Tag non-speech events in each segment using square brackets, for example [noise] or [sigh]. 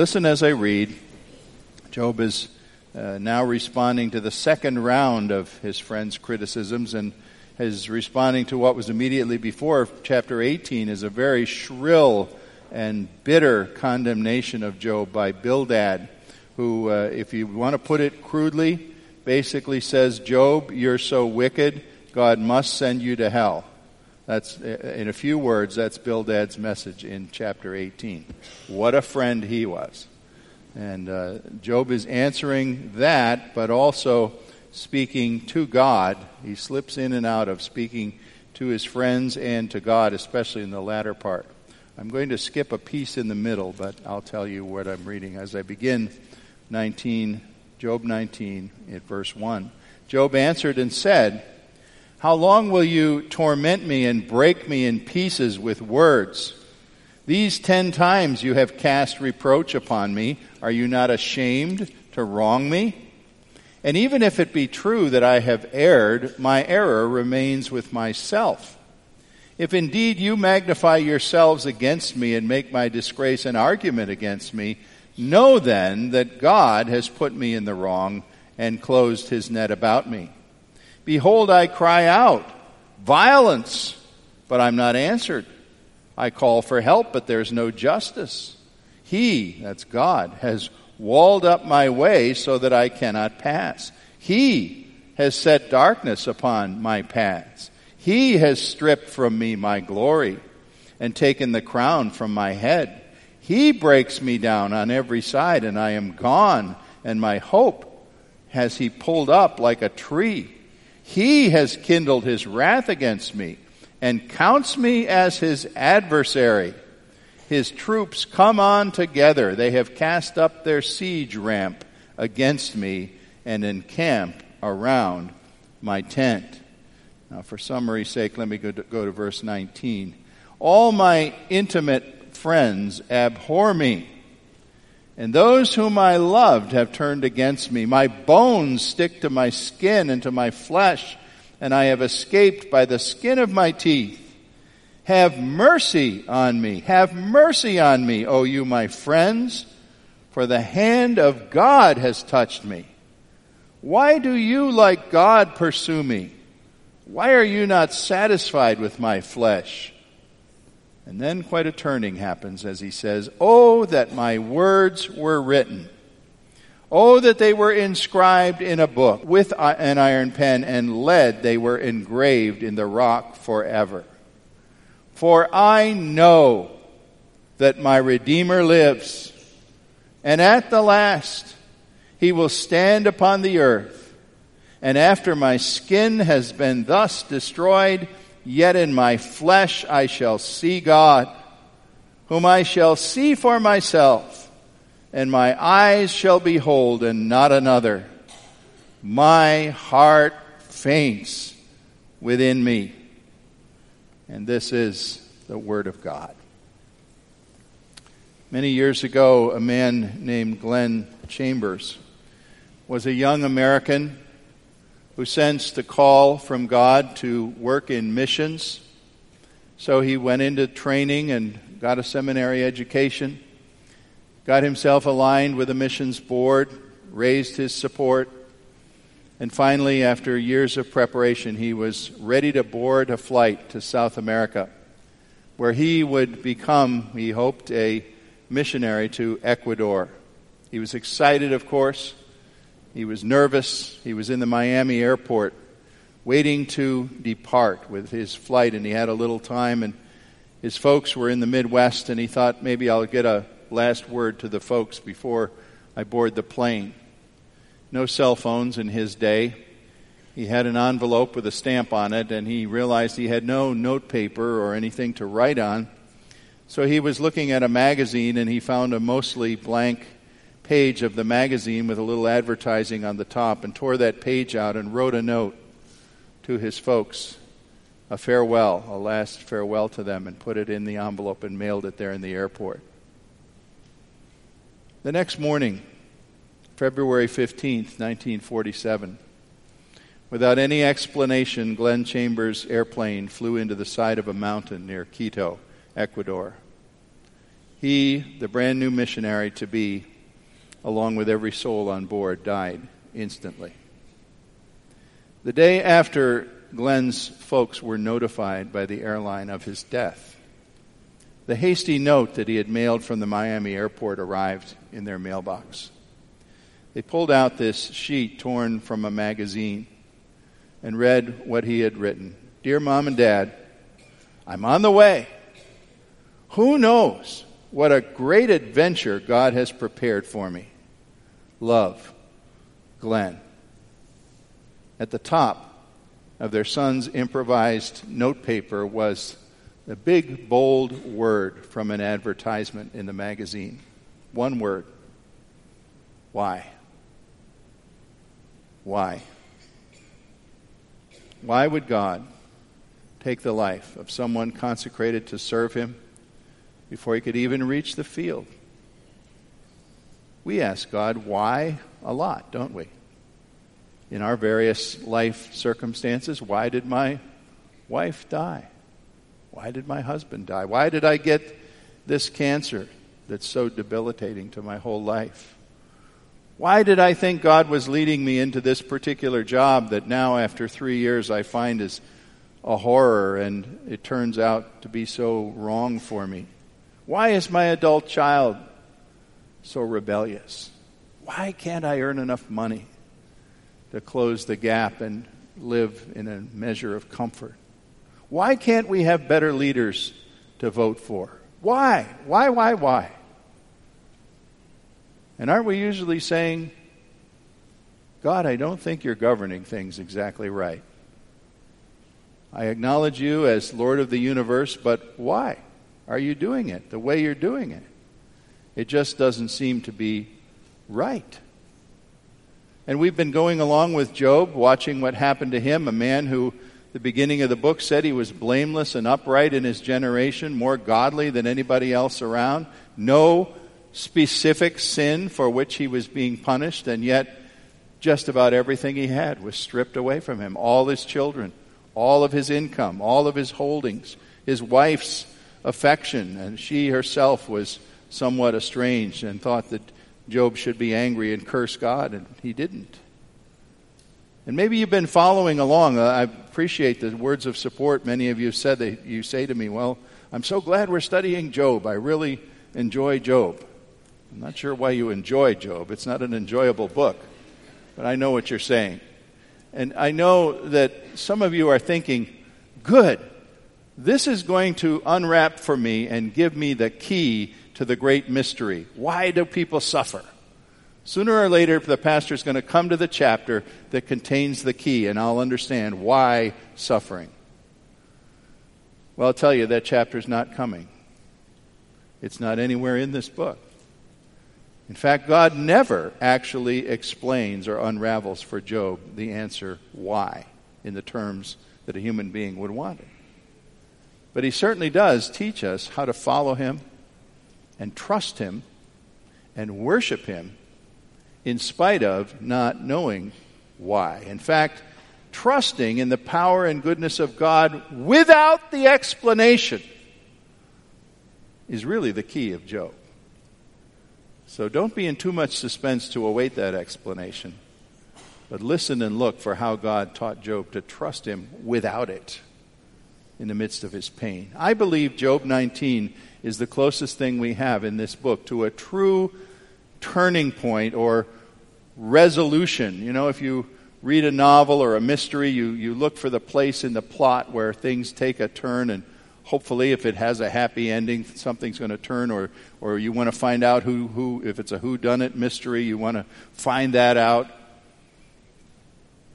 Listen as I read. Job is uh, now responding to the second round of his friend's criticisms and is responding to what was immediately before chapter 18 is a very shrill and bitter condemnation of Job by Bildad, who, uh, if you want to put it crudely, basically says, Job, you're so wicked, God must send you to hell. That's, in a few words, that's Bildad's message in chapter 18. What a friend he was. And uh, Job is answering that, but also speaking to God. He slips in and out of speaking to his friends and to God, especially in the latter part. I'm going to skip a piece in the middle, but I'll tell you what I'm reading as I begin 19, Job 19, at verse 1. Job answered and said, how long will you torment me and break me in pieces with words? These ten times you have cast reproach upon me. Are you not ashamed to wrong me? And even if it be true that I have erred, my error remains with myself. If indeed you magnify yourselves against me and make my disgrace an argument against me, know then that God has put me in the wrong and closed his net about me. Behold, I cry out, violence, but I'm not answered. I call for help, but there's no justice. He, that's God, has walled up my way so that I cannot pass. He has set darkness upon my paths. He has stripped from me my glory and taken the crown from my head. He breaks me down on every side and I am gone and my hope has he pulled up like a tree. He has kindled his wrath against me and counts me as his adversary. His troops come on together. They have cast up their siege ramp against me and encamp around my tent. Now, for summary's sake, let me go to, go to verse 19. All my intimate friends abhor me and those whom I loved have turned against me. My bones stick to my skin and to my flesh, and I have escaped by the skin of my teeth. Have mercy on me. Have mercy on me, O you my friends, for the hand of God has touched me. Why do you like God pursue me? Why are you not satisfied with my flesh? And then quite a turning happens as he says, Oh, that my words were written. Oh, that they were inscribed in a book with an iron pen and lead they were engraved in the rock forever. For I know that my Redeemer lives, and at the last he will stand upon the earth. And after my skin has been thus destroyed, Yet in my flesh I shall see God, whom I shall see for myself, and my eyes shall behold and not another. My heart faints within me. And this is the Word of God. Many years ago, a man named Glenn Chambers was a young American who sensed the call from God to work in missions. So he went into training and got a seminary education, got himself aligned with a missions board, raised his support, and finally, after years of preparation, he was ready to board a flight to South America, where he would become, he hoped, a missionary to Ecuador. He was excited, of course. He was nervous. He was in the Miami airport waiting to depart with his flight, and he had a little time, and his folks were in the Midwest, and he thought maybe I'll get a last word to the folks before I board the plane. no cell phones in his day. He had an envelope with a stamp on it, and he realized he had no note paper or anything to write on. So he was looking at a magazine, and he found a mostly blank page of the magazine with a little advertising on the top, and tore that page out and wrote a note to his folks a farewell, a last farewell to them, and put it in the envelope and mailed it there in the airport. The next morning, February 15th, 1947, without any explanation, Glenn Chambers' airplane flew into the side of a mountain near Quito, Ecuador. He, the brand new missionary to be, along with every soul on board, died instantly. The day after Glenn's folks were notified by the airline of his death, the hasty note that he had mailed from the Miami airport arrived in their mailbox. They pulled out this sheet torn from a magazine and read what he had written Dear Mom and Dad, I'm on the way. Who knows what a great adventure God has prepared for me? Love, Glenn. At the top of their son's improvised notepaper was a big, bold word from an advertisement in the magazine. One word. Why? Why? Why would God take the life of someone consecrated to serve Him before he could even reach the field? We ask God why a lot, don't we? In our various life circumstances, why did my wife die? Why did my husband die? Why did I get this cancer that's so debilitating to my whole life? Why did I think God was leading me into this particular job that now, after three years, I find is a horror and it turns out to be so wrong for me? Why is my adult child so rebellious? Why can't I earn enough money to close the gap and live in a measure of comfort? Why can't we have better leaders to vote for? Why? Why, why, why? And aren't we usually saying, God, I don't think you're governing things exactly right? I acknowledge you as Lord of the universe, but why are you doing it the way you're doing it? It just doesn't seem to be right. And we've been going along with Job, watching what happened to him, a man who the beginning of the book said he was blameless and upright in his generation, more godly than anybody else around. No specific sin for which he was being punished, and yet just about everything he had was stripped away from him. All his children, all of his income, all of his holdings, his wife's affection, and she herself was somewhat estranged and thought that Job should be angry and curse God, and he didn't. And maybe you've been following along. Uh, I appreciate the words of support many of you said that you say to me, Well, I'm so glad we're studying Job. I really enjoy Job. I'm not sure why you enjoy Job. It's not an enjoyable book, but I know what you're saying. And I know that some of you are thinking, Good, this is going to unwrap for me and give me the key to the great mystery. Why do people suffer? Sooner or later, the pastor is going to come to the chapter that contains the key, and I'll understand why suffering. Well, I'll tell you, that chapter is not coming. It's not anywhere in this book. In fact, God never actually explains or unravels for Job the answer why in the terms that a human being would want it. But he certainly does teach us how to follow him and trust him and worship him in spite of not knowing why. In fact, trusting in the power and goodness of God without the explanation is really the key of Job. So don't be in too much suspense to await that explanation, but listen and look for how God taught Job to trust him without it in the midst of his pain. I believe Job 19 is the closest thing we have in this book to a true turning point or resolution. You know, if you read a novel or a mystery, you, you look for the place in the plot where things take a turn and hopefully if it has a happy ending, something's going to turn or, or you want to find out who, who, if it's a who done it mystery, you want to find that out.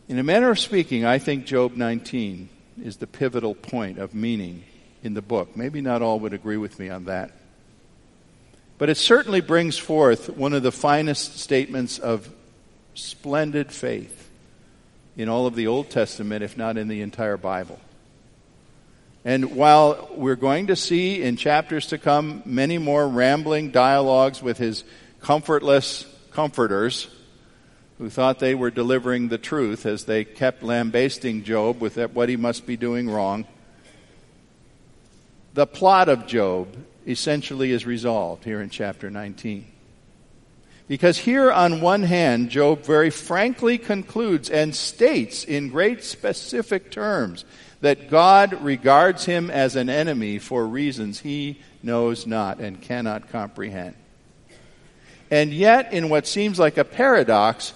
In a manner of speaking, I think Job 19 is the pivotal point of meaning in the book. Maybe not all would agree with me on that. But it certainly brings forth one of the finest statements of splendid faith in all of the Old Testament, if not in the entire Bible. And while we're going to see in chapters to come many more rambling dialogues with his comfortless comforters who thought they were delivering the truth as they kept lambasting Job with what he must be doing wrong, the plot of Job essentially is resolved here in chapter 19. Because here, on one hand, Job very frankly concludes and states in great specific terms that God regards him as an enemy for reasons he knows not and cannot comprehend. And yet, in what seems like a paradox,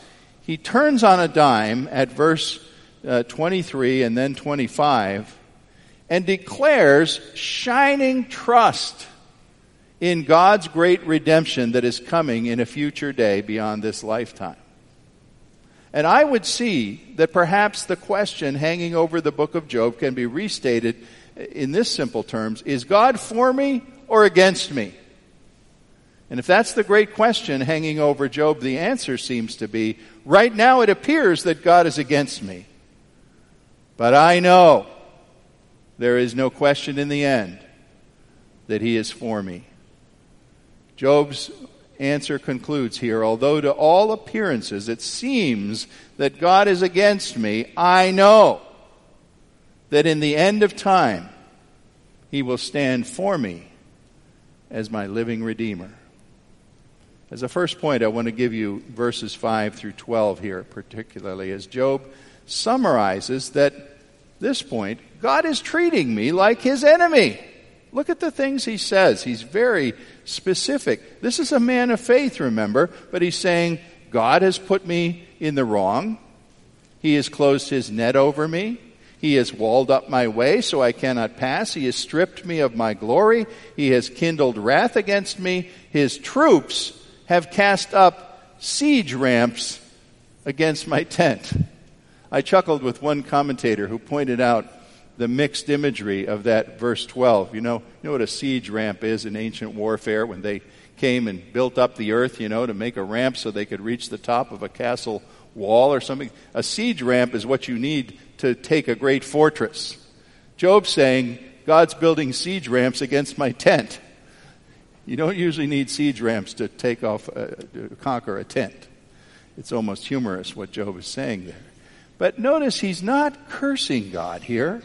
he turns on a dime at verse uh, 23 and then 25 and declares shining trust in God's great redemption that is coming in a future day beyond this lifetime. And I would see that perhaps the question hanging over the book of Job can be restated in this simple terms Is God for me or against me? And if that's the great question hanging over Job, the answer seems to be right now it appears that God is against me. But I know there is no question in the end that he is for me. Job's answer concludes here although to all appearances it seems that God is against me, I know that in the end of time he will stand for me as my living Redeemer. As a first point, I want to give you verses 5 through 12 here, particularly as Job summarizes that this point, God is treating me like his enemy. Look at the things he says. He's very specific. This is a man of faith, remember, but he's saying, God has put me in the wrong. He has closed his net over me. He has walled up my way so I cannot pass. He has stripped me of my glory. He has kindled wrath against me. His troops have cast up siege ramps against my tent. I chuckled with one commentator who pointed out the mixed imagery of that verse 12. You know, you know what a siege ramp is in ancient warfare when they came and built up the earth, you know, to make a ramp so they could reach the top of a castle wall or something. A siege ramp is what you need to take a great fortress. Job's saying, God's building siege ramps against my tent. You don't usually need siege ramps to take off, uh, to conquer a tent. It's almost humorous what Job is saying there. But notice he's not cursing God here.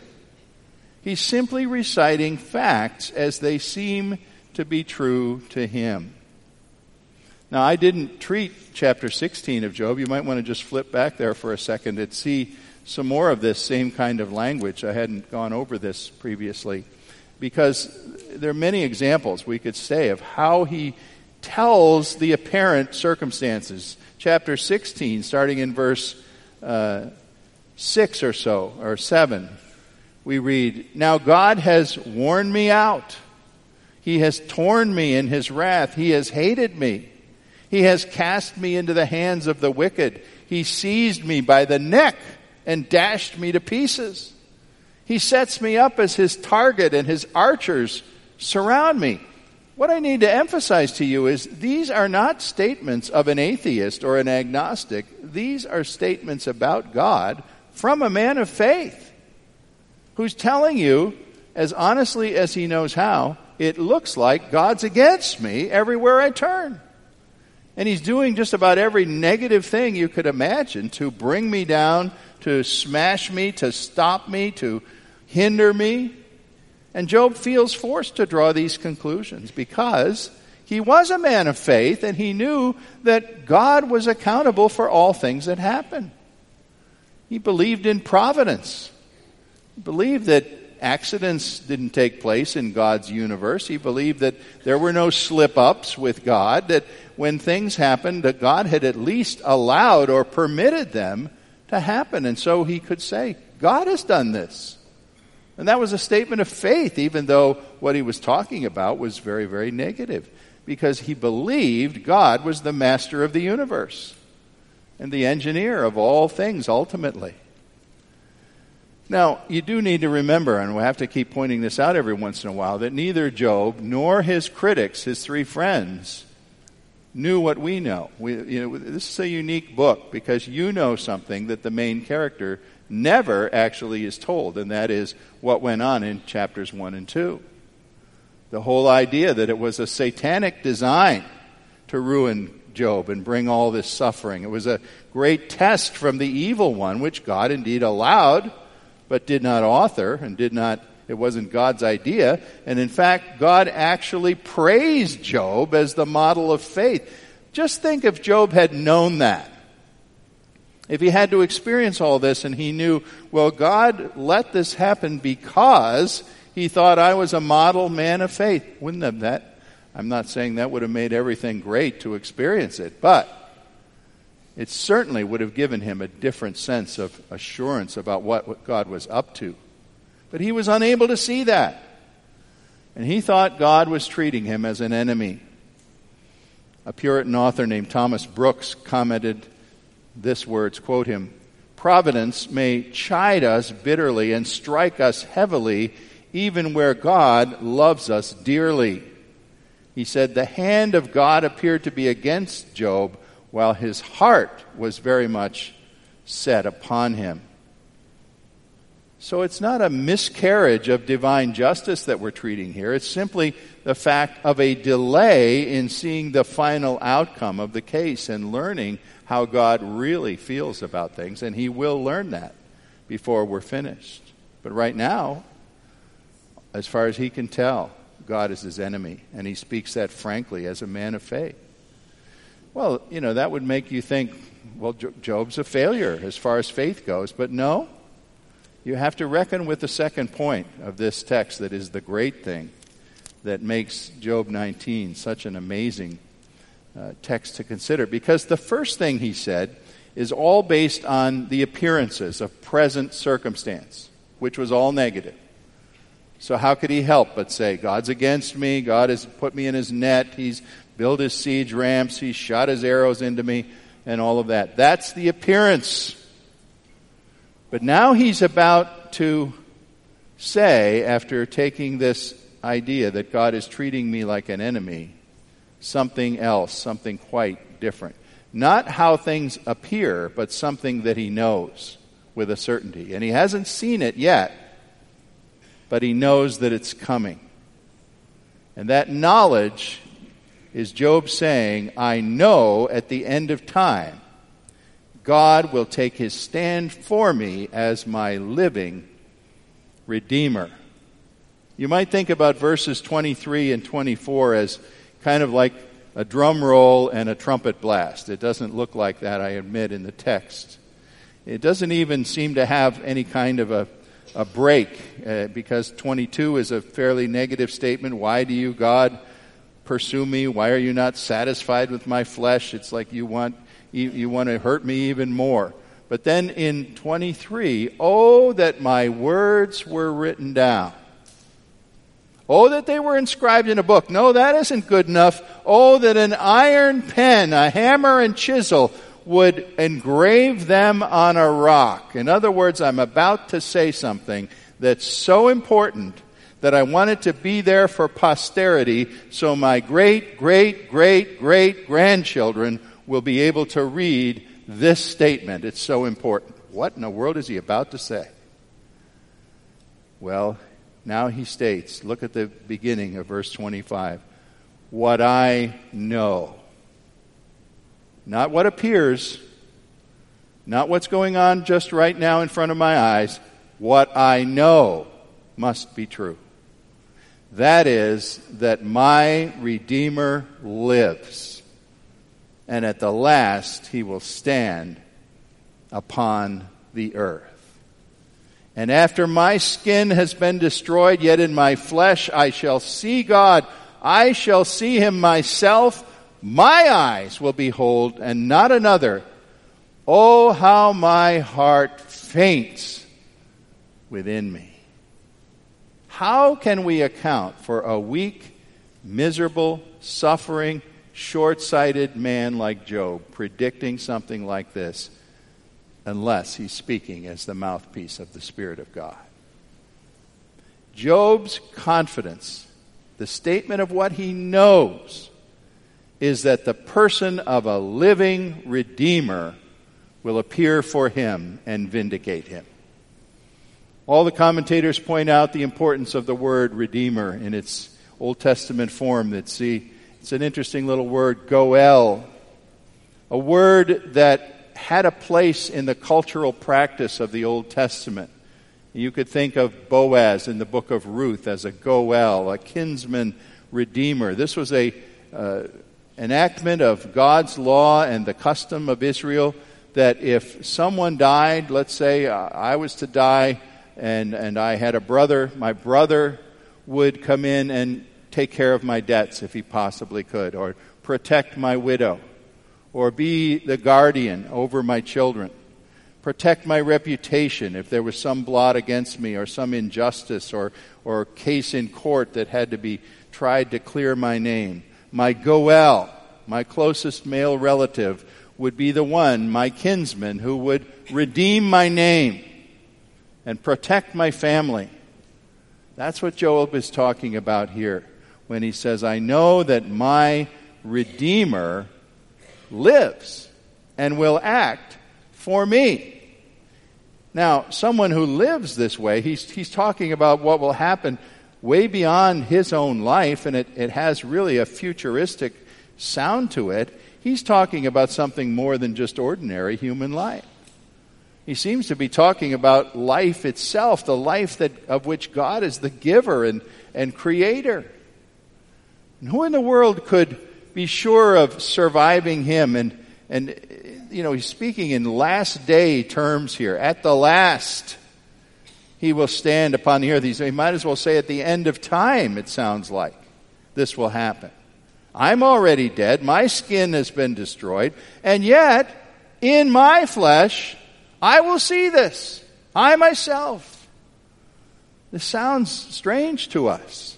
He's simply reciting facts as they seem to be true to him. Now, I didn't treat chapter 16 of Job. You might want to just flip back there for a second and see some more of this same kind of language. I hadn't gone over this previously because there are many examples we could say of how he tells the apparent circumstances. Chapter 16, starting in verse uh, 6 or so, or 7 we read, Now God has worn me out. He has torn me in his wrath. He has hated me. He has cast me into the hands of the wicked. He seized me by the neck and dashed me to pieces. He sets me up as his target and his archers surround me. What I need to emphasize to you is these are not statements of an atheist or an agnostic. These are statements about God from a man of faith who's telling you, as honestly as he knows how, it looks like God's against me everywhere I turn. And he's doing just about every negative thing you could imagine to bring me down, to smash me, to stop me, to hinder me. And Job feels forced to draw these conclusions because he was a man of faith and he knew that God was accountable for all things that happen. He believed in providence He believed that accidents didn't take place in God's universe. He believed that there were no slip ups with God, that when things happened, that God had at least allowed or permitted them to happen. And so he could say, God has done this. And that was a statement of faith, even though what he was talking about was very, very negative, because he believed God was the master of the universe. and the engineer of all things ultimately. Now, you do need to remember, and we'll have to keep pointing this out every once in a while, that neither Job nor his critics, his three friends, knew what we know. We, you know. This is a unique book because you know something that the main character never actually is told, and that is what went on in chapters 1 and 2. The whole idea that it was a satanic design to ruin Job and bring all this suffering. It was a great test from the evil one, which God indeed allowed but did not author and did not, it wasn't God's idea. And in fact, God actually praised Job as the model of faith. Just think if Job had known that. If he had to experience all this and he knew, well, God let this happen because he thought I was a model man of faith. Wouldn't have that? I'm not saying that would have made everything great to experience it, but it certainly would have given him a different sense of assurance about what, what God was up to. But he was unable to see that. And he thought God was treating him as an enemy. A Puritan author named Thomas Brooks commented this words, quote him, Providence may chide us bitterly and strike us heavily even where God loves us dearly. He said, The hand of God appeared to be against Job, while his heart was very much set upon him. So it's not a miscarriage of divine justice that we're treating here. It's simply the fact of a delay in seeing the final outcome of the case and learning how God really feels about things. And he will learn that before we're finished. But right now, as far as he can tell, God is his enemy. And he speaks that frankly as a man of faith. Well, you know, that would make you think, well, Job's a failure as far as faith goes. But no, you have to reckon with the second point of this text that is the great thing that makes Job 19 such an amazing uh, text to consider. Because the first thing he said is all based on the appearances of present circumstance, which was all negative. So, how could he help but say, God's against me, God has put me in his net, he's built his siege ramps, he's shot his arrows into me, and all of that. That's the appearance. But now he's about to say, after taking this idea that God is treating me like an enemy, something else, something quite different. Not how things appear, but something that he knows with a certainty. And he hasn't seen it yet, but he knows that it's coming. And that knowledge is Job saying, I know at the end of time, God will take his stand for me as my living Redeemer. You might think about verses 23 and 24 as kind of like a drum roll and a trumpet blast. It doesn't look like that, I admit, in the text. It doesn't even seem to have any kind of a, a break uh, because 22 is a fairly negative statement. Why do you, God, pursue me? Why are you not satisfied with my flesh? It's like you want, you, you want to hurt me even more. But then in 23, oh, that my words were written down. Oh, that they were inscribed in a book. No, that isn't good enough. Oh, that an iron pen, a hammer and chisel would engrave them on a rock. In other words, I'm about to say something that's so important that I wanted to be there for posterity so my great, great, great, great grandchildren will be able to read this statement. It's so important. What in the world is he about to say? Well, now he states, look at the beginning of verse 25. What I know. Not what appears, not what's going on just right now in front of my eyes. What I know must be true. That is, that my Redeemer lives, and at the last he will stand upon the earth. And after my skin has been destroyed, yet in my flesh I shall see God. I shall see him myself. My eyes will behold, and not another. Oh, how my heart faints within me. How can we account for a weak, miserable, suffering, short sighted man like Job predicting something like this unless he's speaking as the mouthpiece of the Spirit of God. Job's confidence, the statement of what he knows, is that the person of a living Redeemer will appear for him and vindicate him. All the commentators point out the importance of the word Redeemer in its Old Testament form. That see, it's an interesting little word, goel, a word that had a place in the cultural practice of the Old Testament. You could think of Boaz in the book of Ruth as a goel, a kinsman redeemer. This was a uh, enactment of God's law and the custom of Israel that if someone died, let's say uh, I was to die and, and I had a brother, my brother would come in and take care of my debts if he possibly could, or protect my widow, or be the guardian over my children, protect my reputation if there was some blot against me, or some injustice, or, or case in court that had to be tried to clear my name. My Goel, my closest male relative, would be the one, my kinsman, who would redeem my name and protect my family. That's what Job is talking about here when he says, I know that my Redeemer lives and will act for me. Now, someone who lives this way, he's, he's talking about what will happen way beyond his own life, and it, it has really a futuristic sound to it. He's talking about something more than just ordinary human life. He seems to be talking about life itself, the life that, of which God is the giver and, and creator. And who in the world could be sure of surviving him? And, and, you know, he's speaking in last day terms here. At the last, he will stand upon the earth. he might as well say at the end of time, it sounds like, this will happen. I'm already dead. My skin has been destroyed. And yet, in my flesh, I will see this. I myself. This sounds strange to us.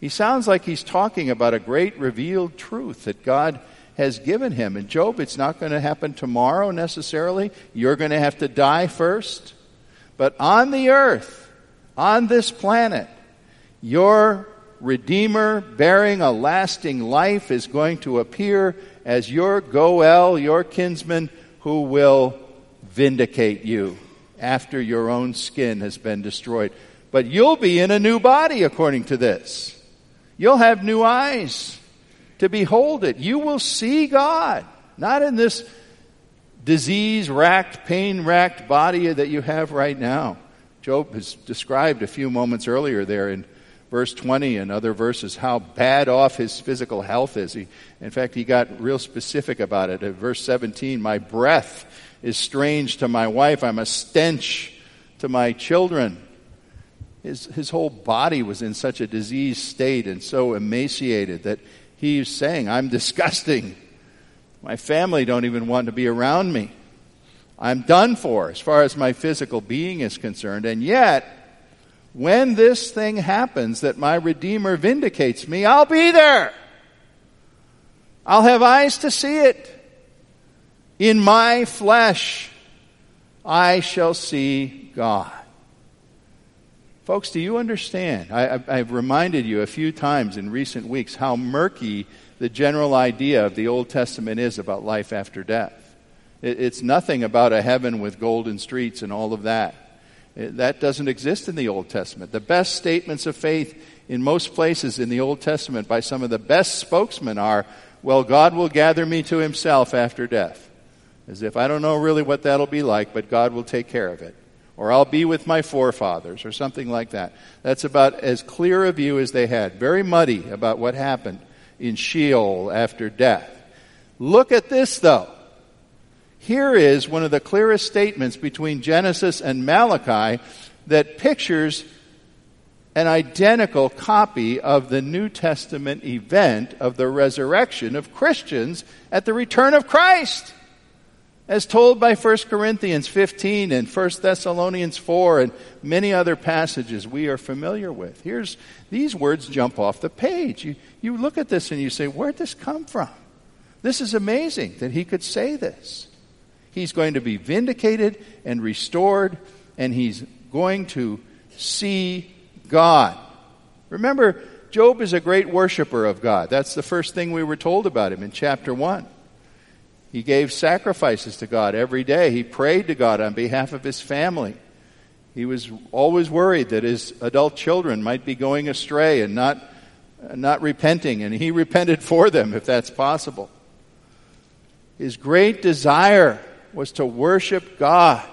He sounds like he's talking about a great revealed truth that God has given him. And Job, it's not going to happen tomorrow necessarily. You're going to have to die first. But on the earth, on this planet, your Redeemer bearing a lasting life is going to appear as your Goel, your kinsman, who will vindicate you after your own skin has been destroyed. But you'll be in a new body according to this. You'll have new eyes to behold it. You will see God, not in this disease racked, pain racked body that you have right now. Job has described a few moments earlier there in verse 20 and other verses how bad off his physical health is. He, in fact, he got real specific about it. At verse 17, my breath is strange to my wife. I'm a stench to my children. His, his whole body was in such a diseased state and so emaciated that he's saying, I'm [laughs] disgusting. My family don't even want to be around me. I'm done for as far as my physical being is concerned. And yet, when this thing happens that my Redeemer vindicates me, I'll be there. I'll have eyes to see it. In my flesh, I shall see God. Folks, do you understand? I, have reminded you a few times in recent weeks how murky the general idea of the Old Testament is about life after death. It, it's nothing about a heaven with golden streets and all of that. That doesn't exist in the Old Testament. The best statements of faith in most places in the Old Testament by some of the best spokesmen are, well, God will gather me to himself after death. As if I don't know really what that'll be like, but God will take care of it. Or I'll be with my forefathers, or something like that. That's about as clear a view as they had. Very muddy about what happened in Sheol after death. Look at this, though. Here is one of the clearest statements between Genesis and Malachi that pictures an identical copy of the New Testament event of the resurrection of Christians at the return of Christ. As told by 1 Corinthians 15 and 1 Thessalonians 4 and many other passages we are familiar with. Here's these words jump off the page. You, you look at this and you say, Where'd this come from? This is amazing that he could say this. He's going to be vindicated and restored, and he's going to see God. Remember, Job is a great worshiper of God. That's the first thing we were told about him in chapter 1. He gave sacrifices to God every day. He prayed to God on behalf of his family. He was always worried that his adult children might be going astray and not, not repenting, and he [laughs] repented for them if that's possible. His great desire was to worship God.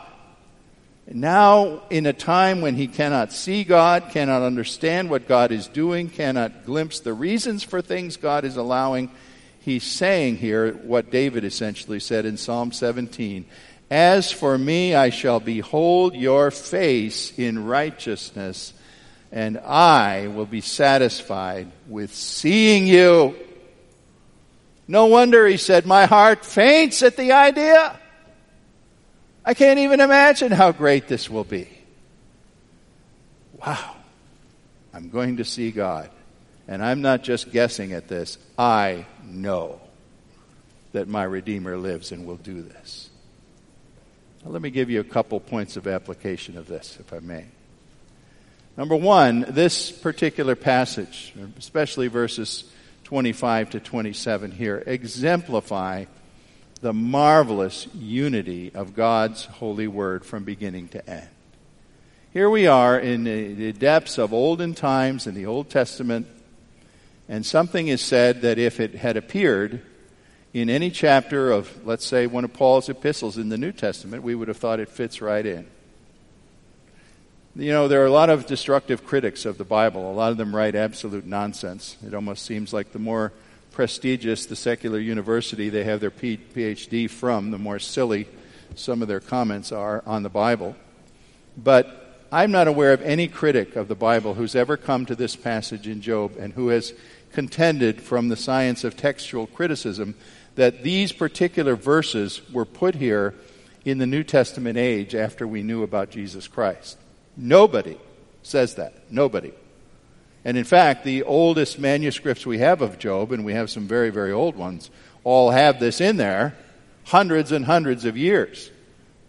And now, in a time when he cannot see God, cannot understand what God is doing, cannot glimpse the reasons for things God is allowing, he's saying here what David essentially said in Psalm 17 As for me, I shall behold your face in righteousness, and I will be satisfied with seeing you. No wonder, he said, my heart faints at the idea. I can't even imagine how great this will be. Wow. I'm going to see God. And I'm not just guessing at this. I know that my Redeemer lives and will do this. Now, let me give you a couple points of application of this, if I may. Number one, this particular passage, especially verses 25 to 27 here, exemplify the marvelous unity of God's holy word from beginning to end. Here we are in the depths of olden times in the Old Testament, and something is said that if it had appeared in any chapter of, let's say, one of Paul's epistles in the New Testament, we would have thought it fits right in. You know, there are a lot of destructive critics of the Bible. A lot of them write absolute nonsense. It almost seems like the more prestigious the secular university they have their PhD from, the more silly some of their comments are on the Bible. But I'm not aware of any critic of the Bible who's ever come to this passage in Job and who has contended from the science of textual criticism that these particular verses were put here in the New Testament age after we knew about Jesus Christ. Nobody says that. Nobody. And in fact, the oldest manuscripts we have of Job, and we have some very, very old ones, all have this in there hundreds and hundreds of years.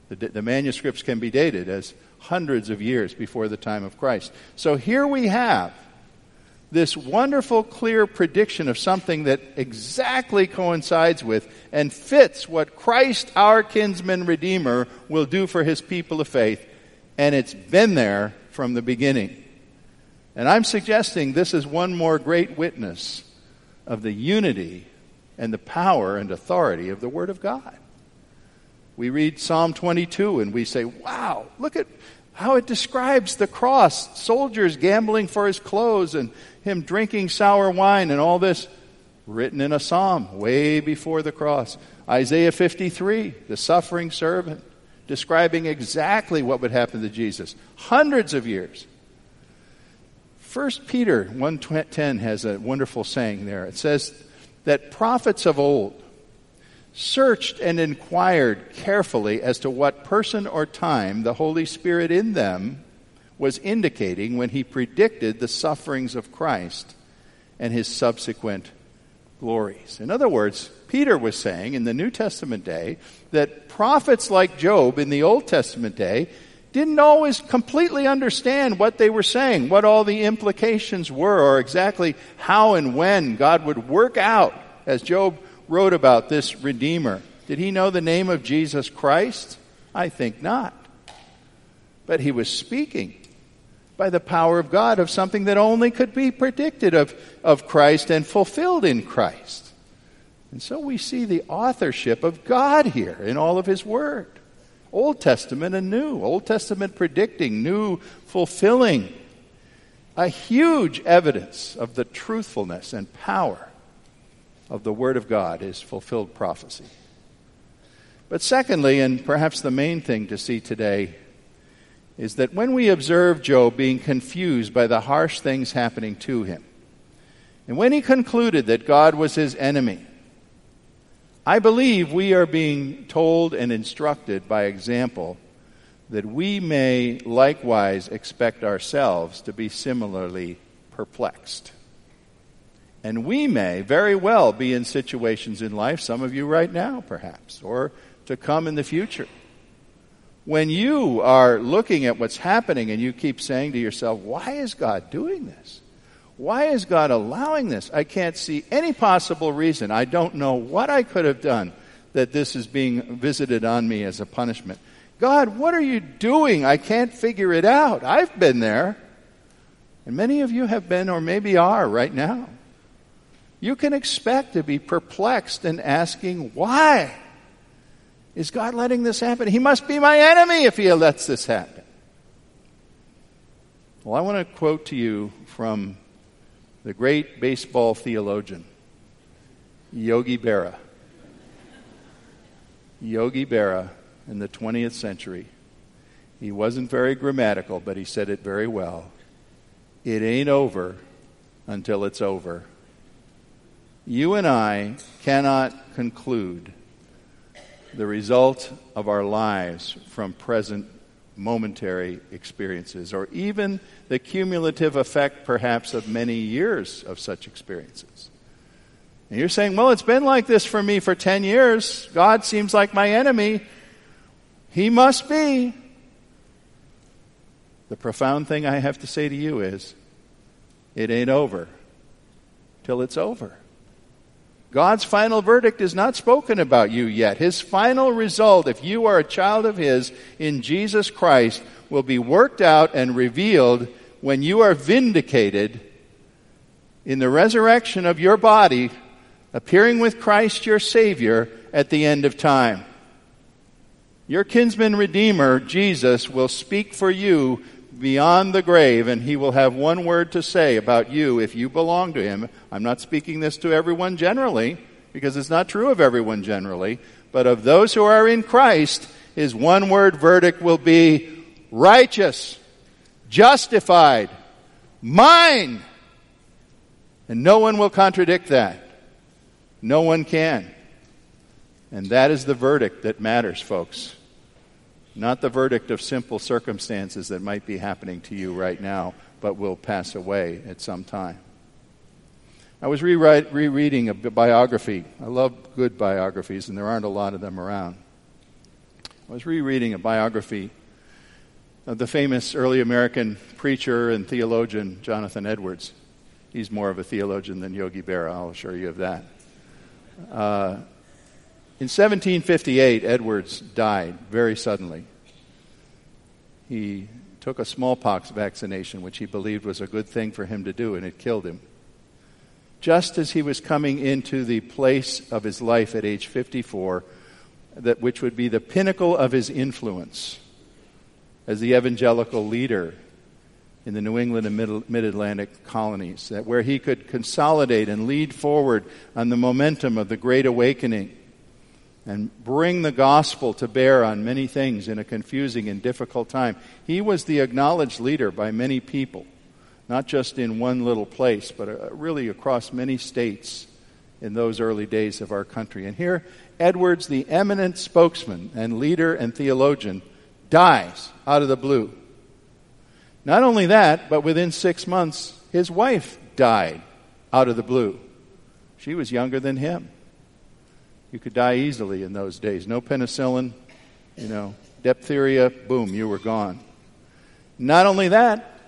The, the, manuscripts can be dated as hundreds of years before the time of Christ. So here we have this wonderful, clear prediction of something that exactly coincides with and fits what Christ, our kinsman redeemer, will do for his people of faith. And it's been there from the beginning. And I'm suggesting this is one more great witness of the unity and the power and authority of the Word of God. We read Psalm 22 and we say, wow, look at how it describes the cross, soldiers gambling for his clothes and him drinking sour wine and all this written in a psalm way before the cross. Isaiah 53, the suffering servant, describing exactly what would happen to Jesus hundreds of years 1 Peter 1:10 has a wonderful saying there. It says that prophets of old searched and inquired carefully as to what person or time the Holy Spirit in them was indicating when he predicted the sufferings of Christ and his subsequent glories. In other words, Peter was saying in the New Testament day that prophets like Job in the Old Testament day didn't always completely understand what they were saying, what all the implications were, or exactly how and when God would work out, as Job wrote about this Redeemer. Did he know the name of Jesus Christ? I think not. But he was speaking by the power of God of something that only could be predicted of, of Christ and fulfilled in Christ. And so we see the authorship of God here in all of his word. Old Testament and New. Old Testament predicting, New fulfilling. A huge evidence of the truthfulness and power of the Word of God is fulfilled prophecy. But secondly, and perhaps the main thing to see today, is that when we observe Job being confused by the harsh things happening to him, and when he concluded that God was his enemy, I believe we are being told and instructed by example that we may likewise expect ourselves to be similarly perplexed. And we may very well be in situations in life, some of you right now perhaps, or to come in the future. When you are looking at what's happening and you keep saying to yourself, why is God doing this? Why is God allowing this? I can't see any possible reason. I don't know what I could have done that this is being visited on me as a punishment. God, what are you doing? I can't figure it out. I've been there. And many of you have been or maybe are right now. You can expect to be perplexed and asking, why is God letting this happen? He must be my enemy if he lets this happen. Well, I want to quote to you from the great baseball theologian, Yogi Berra. Yogi Berra in the 20th century. He wasn't very grammatical, but he said it very well. It ain't over until it's over. You and I cannot conclude the result of our lives from present momentary experiences, or even the cumulative effect, perhaps, of many years of such experiences. And you're saying, well, it's been like this for me for 10 years. God seems like my enemy. He must be. The profound thing I have to say to you is it ain't over till it's over. God's final verdict is not spoken about you yet. His final result, if you are a child of His in Jesus Christ, will be worked out and revealed when you are vindicated in the resurrection of your body, appearing with Christ your Savior at the end of time. Your kinsman redeemer, Jesus, will speak for you beyond the grave, and he will have one word to say about you if you belong to him. I'm not speaking this to everyone generally, because it's not true of everyone generally, but of those who are in Christ, his one word verdict will be righteous, justified, mine. And no one will contradict that. No one can. And that is the verdict that matters, folks not the verdict of simple circumstances that might be happening to you right now, but will pass away at some time. I was rewrite, rereading a biography. I love good biographies, and there aren't a lot of them around. I was rereading a biography of the famous early American preacher and theologian Jonathan Edwards. He's more of a theologian than Yogi Berra, I'll assure you of that. Uh, in 1758, Edwards died very suddenly. He took a smallpox vaccination, which he believed was a good thing for him to do, and it killed him. Just as he was coming into the place of his life at age 54, that, which would be the pinnacle of his influence as the evangelical leader in the New England and Mid Atlantic colonies, that where he could consolidate and lead forward on the momentum of the Great Awakening and bring the gospel to bear on many things in a confusing and difficult time. He was the acknowledged leader by many people, not just in one little place, but uh, really across many states in those early days of our country. And here, Edwards, the eminent spokesman and leader and theologian, dies out of the blue. Not only that, but within six months, his wife died out of the blue. She was younger than him. You could die easily in those days. No penicillin, you know, diphtheria, boom, you were gone. Not only that,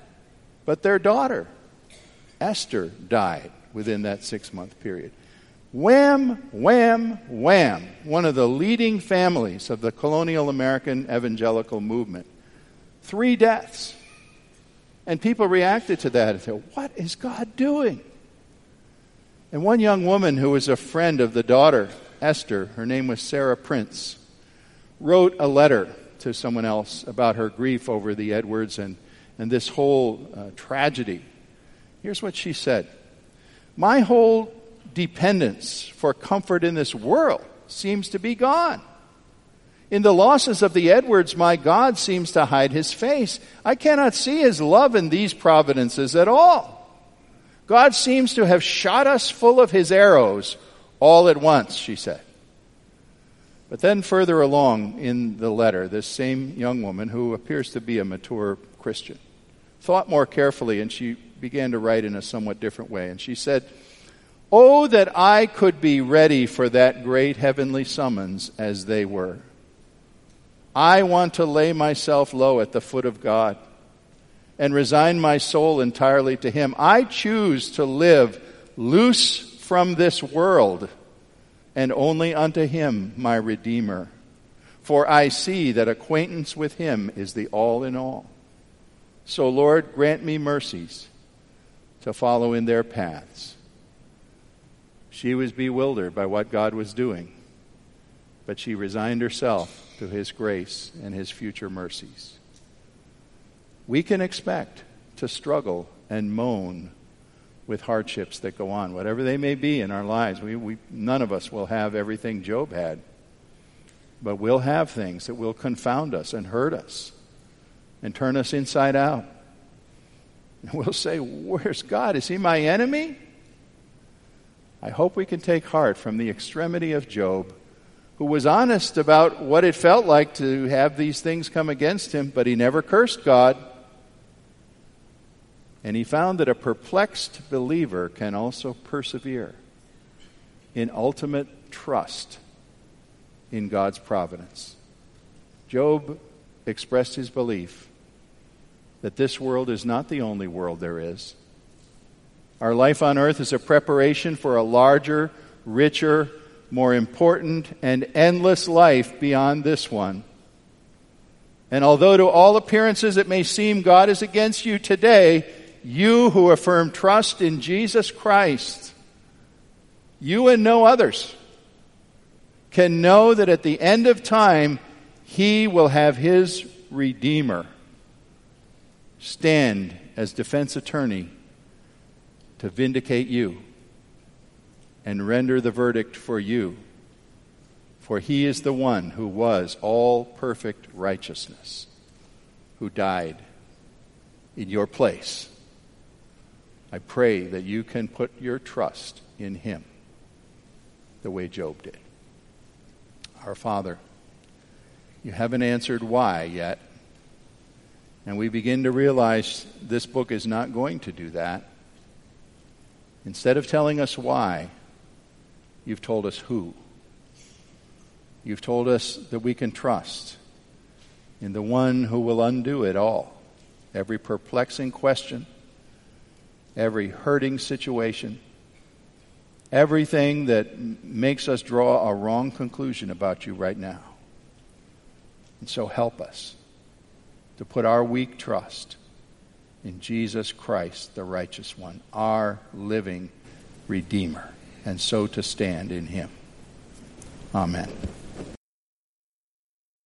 but their daughter, Esther, died within that six month period. Wham, wham, wham. One of the leading families of the colonial American evangelical movement. Three deaths. And people reacted to that and said, What is God doing? And one young woman who was a friend of the daughter Esther, her name was Sarah Prince, wrote a letter to someone else about her grief over the Edwards and, and this whole uh, tragedy. Here's what she said My whole dependence for comfort in this world seems to be gone. In the losses of the Edwards, my God seems to hide his face. I cannot see his love in these providences at all. God seems to have shot us full of his arrows all at once, she said. But then, further along in the letter, this same young woman, who appears to be a mature Christian, thought more carefully and she began to write in a somewhat different way. And she said, Oh, that I could be ready for that great heavenly summons as they were. I want to lay myself low at the foot of God and resign my soul entirely to Him. I choose to live loose from this world and only unto Him, my Redeemer. For I see that acquaintance with Him is the all in all. So, Lord, grant me mercies to follow in their paths. She was bewildered by what God was doing, but she resigned herself to His grace and His future mercies. We can expect to struggle and moan with hardships that go on, whatever they may be in our lives. We, we, none of us will have everything Job had, but we'll have things that will confound us and hurt us and turn us inside out. And we'll say, Where's God? Is he my enemy? I hope we can take heart from the extremity of Job, who was honest about what it felt like to have these things come against him, but he never cursed God. And he found that a perplexed believer can also persevere in ultimate trust in God's providence. Job expressed his belief that this world is not the only world there is. Our life on earth is a preparation for a larger, richer, more important, and endless life beyond this one. And although to all appearances it may seem God is against you today, you who affirm trust in Jesus Christ, you and no others, can know that at the end of time, He will have His Redeemer stand as defense attorney to vindicate you and render the verdict for you. For he is the one who was all perfect righteousness, who died in your place. I pray that you can put your trust in him the way Job did. Our Father, you haven't answered why yet. And we begin to realize this book is not going to do that. Instead of telling us why, you've told us who. You've told us that we can trust in the one who will undo it all. Every perplexing question, every hurting situation, everything that makes us draw a wrong conclusion about you right now. And so help us to put our weak trust in Jesus Christ, the righteous one, our living Redeemer, and so to stand in him. Amen.